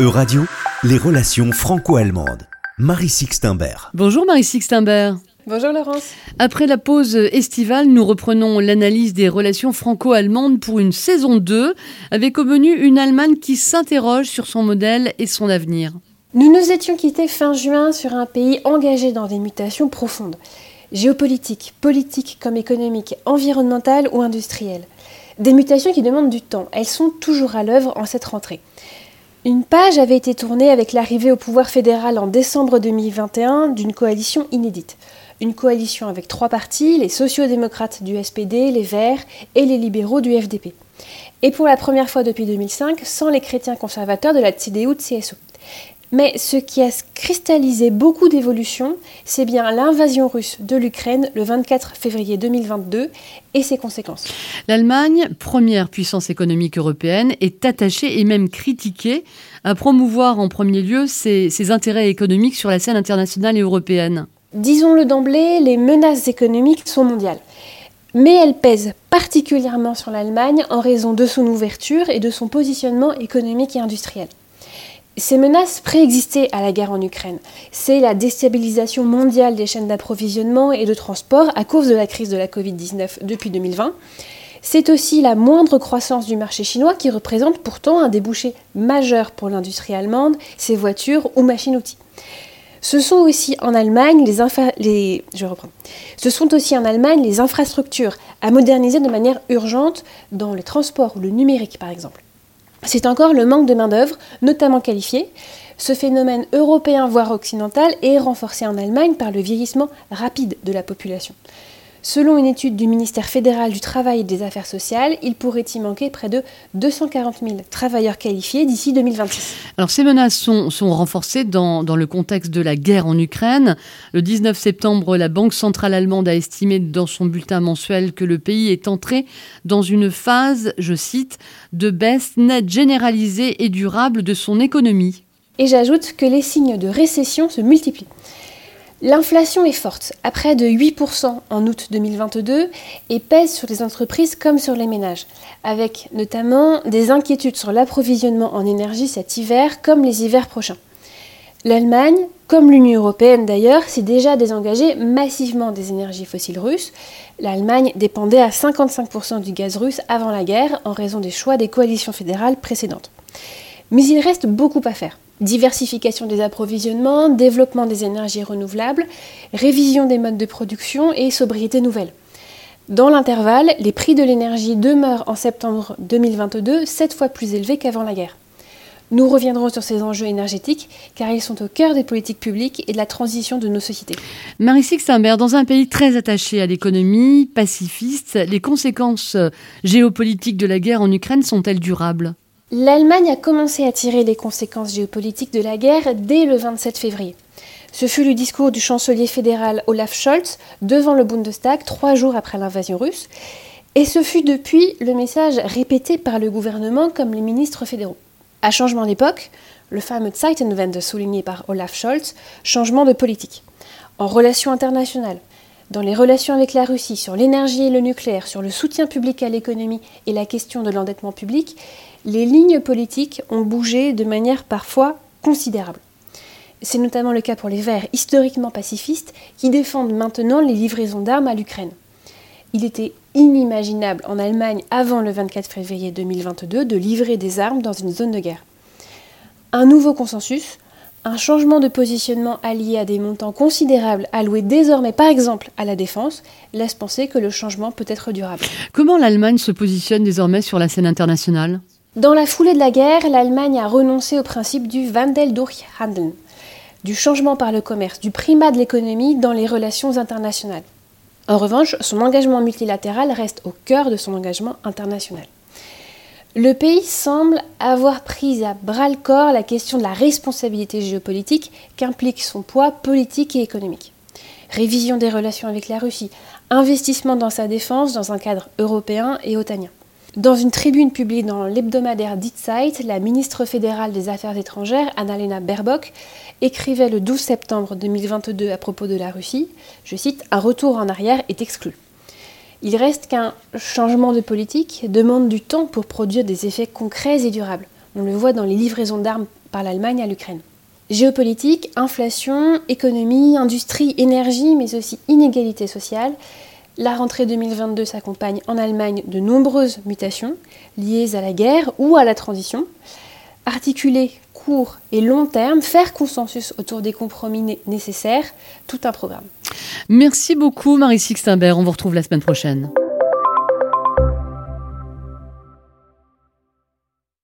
E-Radio, les relations franco-allemandes. Marie Sixtimbert. Bonjour Marie Sixtimbert. Bonjour Laurence. Après la pause estivale, nous reprenons l'analyse des relations franco-allemandes pour une saison 2, avec au menu une Allemagne qui s'interroge sur son modèle et son avenir. Nous nous étions quittés fin juin sur un pays engagé dans des mutations profondes, géopolitiques, politiques comme économiques, environnementales ou industrielles. Des mutations qui demandent du temps. Elles sont toujours à l'œuvre en cette rentrée. Une page avait été tournée avec l'arrivée au pouvoir fédéral en décembre 2021 d'une coalition inédite. Une coalition avec trois partis, les sociaux-démocrates du SPD, les Verts et les libéraux du FDP. Et pour la première fois depuis 2005, sans les chrétiens conservateurs de la CDU-CSU. Mais ce qui a cristallisé beaucoup d'évolutions, c'est bien l'invasion russe de l'Ukraine le 24 février 2022 et ses conséquences. L'Allemagne, première puissance économique européenne, est attachée et même critiquée à promouvoir en premier lieu ses, ses intérêts économiques sur la scène internationale et européenne. Disons-le d'emblée, les menaces économiques sont mondiales. Mais elles pèsent particulièrement sur l'Allemagne en raison de son ouverture et de son positionnement économique et industriel. Ces menaces préexistaient à la guerre en Ukraine. C'est la déstabilisation mondiale des chaînes d'approvisionnement et de transport à cause de la crise de la Covid-19 depuis 2020. C'est aussi la moindre croissance du marché chinois qui représente pourtant un débouché majeur pour l'industrie allemande, ses voitures ou machines-outils. Ce sont aussi en Allemagne les, infrastructures à moderniser de manière urgente dans les transports ou le numérique par exemple. C'est encore le manque de main-d'œuvre, notamment qualifiée. Ce phénomène européen, voire occidental, est renforcé en Allemagne par le vieillissement rapide de la population. Selon une étude du ministère fédéral du Travail et des Affaires sociales, il pourrait y manquer près de 240 000 travailleurs qualifiés d'ici 2026. Alors ces menaces sont, sont renforcées dans, dans, le contexte de la guerre en Ukraine. Le 19 septembre, la Banque centrale allemande a estimé dans son bulletin mensuel que le pays est entré dans une phase, je cite, de baisse nette généralisée et durable de son économie. Et j'ajoute que les signes de récession se multiplient. L'inflation est forte, à près de 8% en août 2022, et pèse sur les entreprises comme sur les ménages, avec notamment des inquiétudes sur l'approvisionnement en énergie cet hiver comme les hivers prochains. L'Allemagne, comme l'Union européenne d'ailleurs, s'est déjà désengagée massivement des énergies fossiles russes. L'Allemagne dépendait à 55% du gaz russe avant la guerre en raison des choix des coalitions fédérales précédentes. Mais il reste beaucoup à faire diversification des approvisionnements, développement des énergies renouvelables, révision des modes de production et sobriété nouvelle. Dans l'intervalle, les prix de l'énergie demeurent en septembre 2022 sept fois plus élevés qu'avant la guerre. Nous reviendrons sur ces enjeux énergétiques car ils sont au cœur des politiques publiques et de la transition de nos sociétés. Marie Sixtimbert, dans un pays très attaché à l'économie, pacifiste, les conséquences géopolitiques de la guerre en Ukraine sont-elles durables? L'Allemagne a commencé à tirer les conséquences géopolitiques de la guerre dès le 27 février. Ce fut le discours du chancelier fédéral Olaf Scholz devant le Bundestag trois jours après l'invasion russe, et ce fut depuis le message répété par le gouvernement comme les ministres fédéraux. À changement d'époque, le fameux Zeitenwende souligné par Olaf Scholz, changement de politique. En relations internationales, dans les relations avec la Russie, sur l'énergie et le nucléaire, sur le soutien public à l'économie et la question de l'endettement public, les lignes politiques ont bougé de manière parfois considérable. C'est notamment le cas pour les Verts, historiquement pacifistes, qui défendent maintenant les livraisons d'armes à l'Ukraine. Il était inimaginable en Allemagne avant le 24 février 2022 de livrer des armes dans une zone de guerre. Un nouveau consensus, un changement de positionnement allié à des montants considérables alloués désormais par exemple à la défense laisse penser que le changement peut être durable. Comment l'Allemagne se positionne désormais sur la scène internationale? Dans la foulée de la guerre, l'Allemagne a renoncé au principe du Wandel durch Handeln, du changement par le commerce, du primat de l'économie dans les relations internationales. En revanche, son engagement multilatéral reste au cœur de son engagement international. Le pays semble avoir pris à bras le corps la question de la responsabilité géopolitique qu'implique son poids politique et économique. Révision des relations avec la Russie, investissement dans sa défense dans un cadre européen et otanien. Dans une tribune publiée dans l'hebdomadaire Die Zeit, la ministre fédérale des Affaires étrangères, Annalena Baerbock, écrivait le 12 septembre 2022 à propos de la Russie, je cite, Un retour en arrière est exclu. Il reste qu'un changement de politique demande du temps pour produire des effets concrets et durables. On le voit dans les livraisons d'armes par l'Allemagne à l'Ukraine. Géopolitique, inflation, économie, industrie, énergie, mais aussi inégalité sociale. La rentrée 2022 s'accompagne en Allemagne de nombreuses mutations liées à la guerre ou à la transition. Articuler court et long terme, faire consensus autour des compromis nécessaires, tout un programme. Merci beaucoup Marie Sixtimbert, on vous retrouve la semaine prochaine.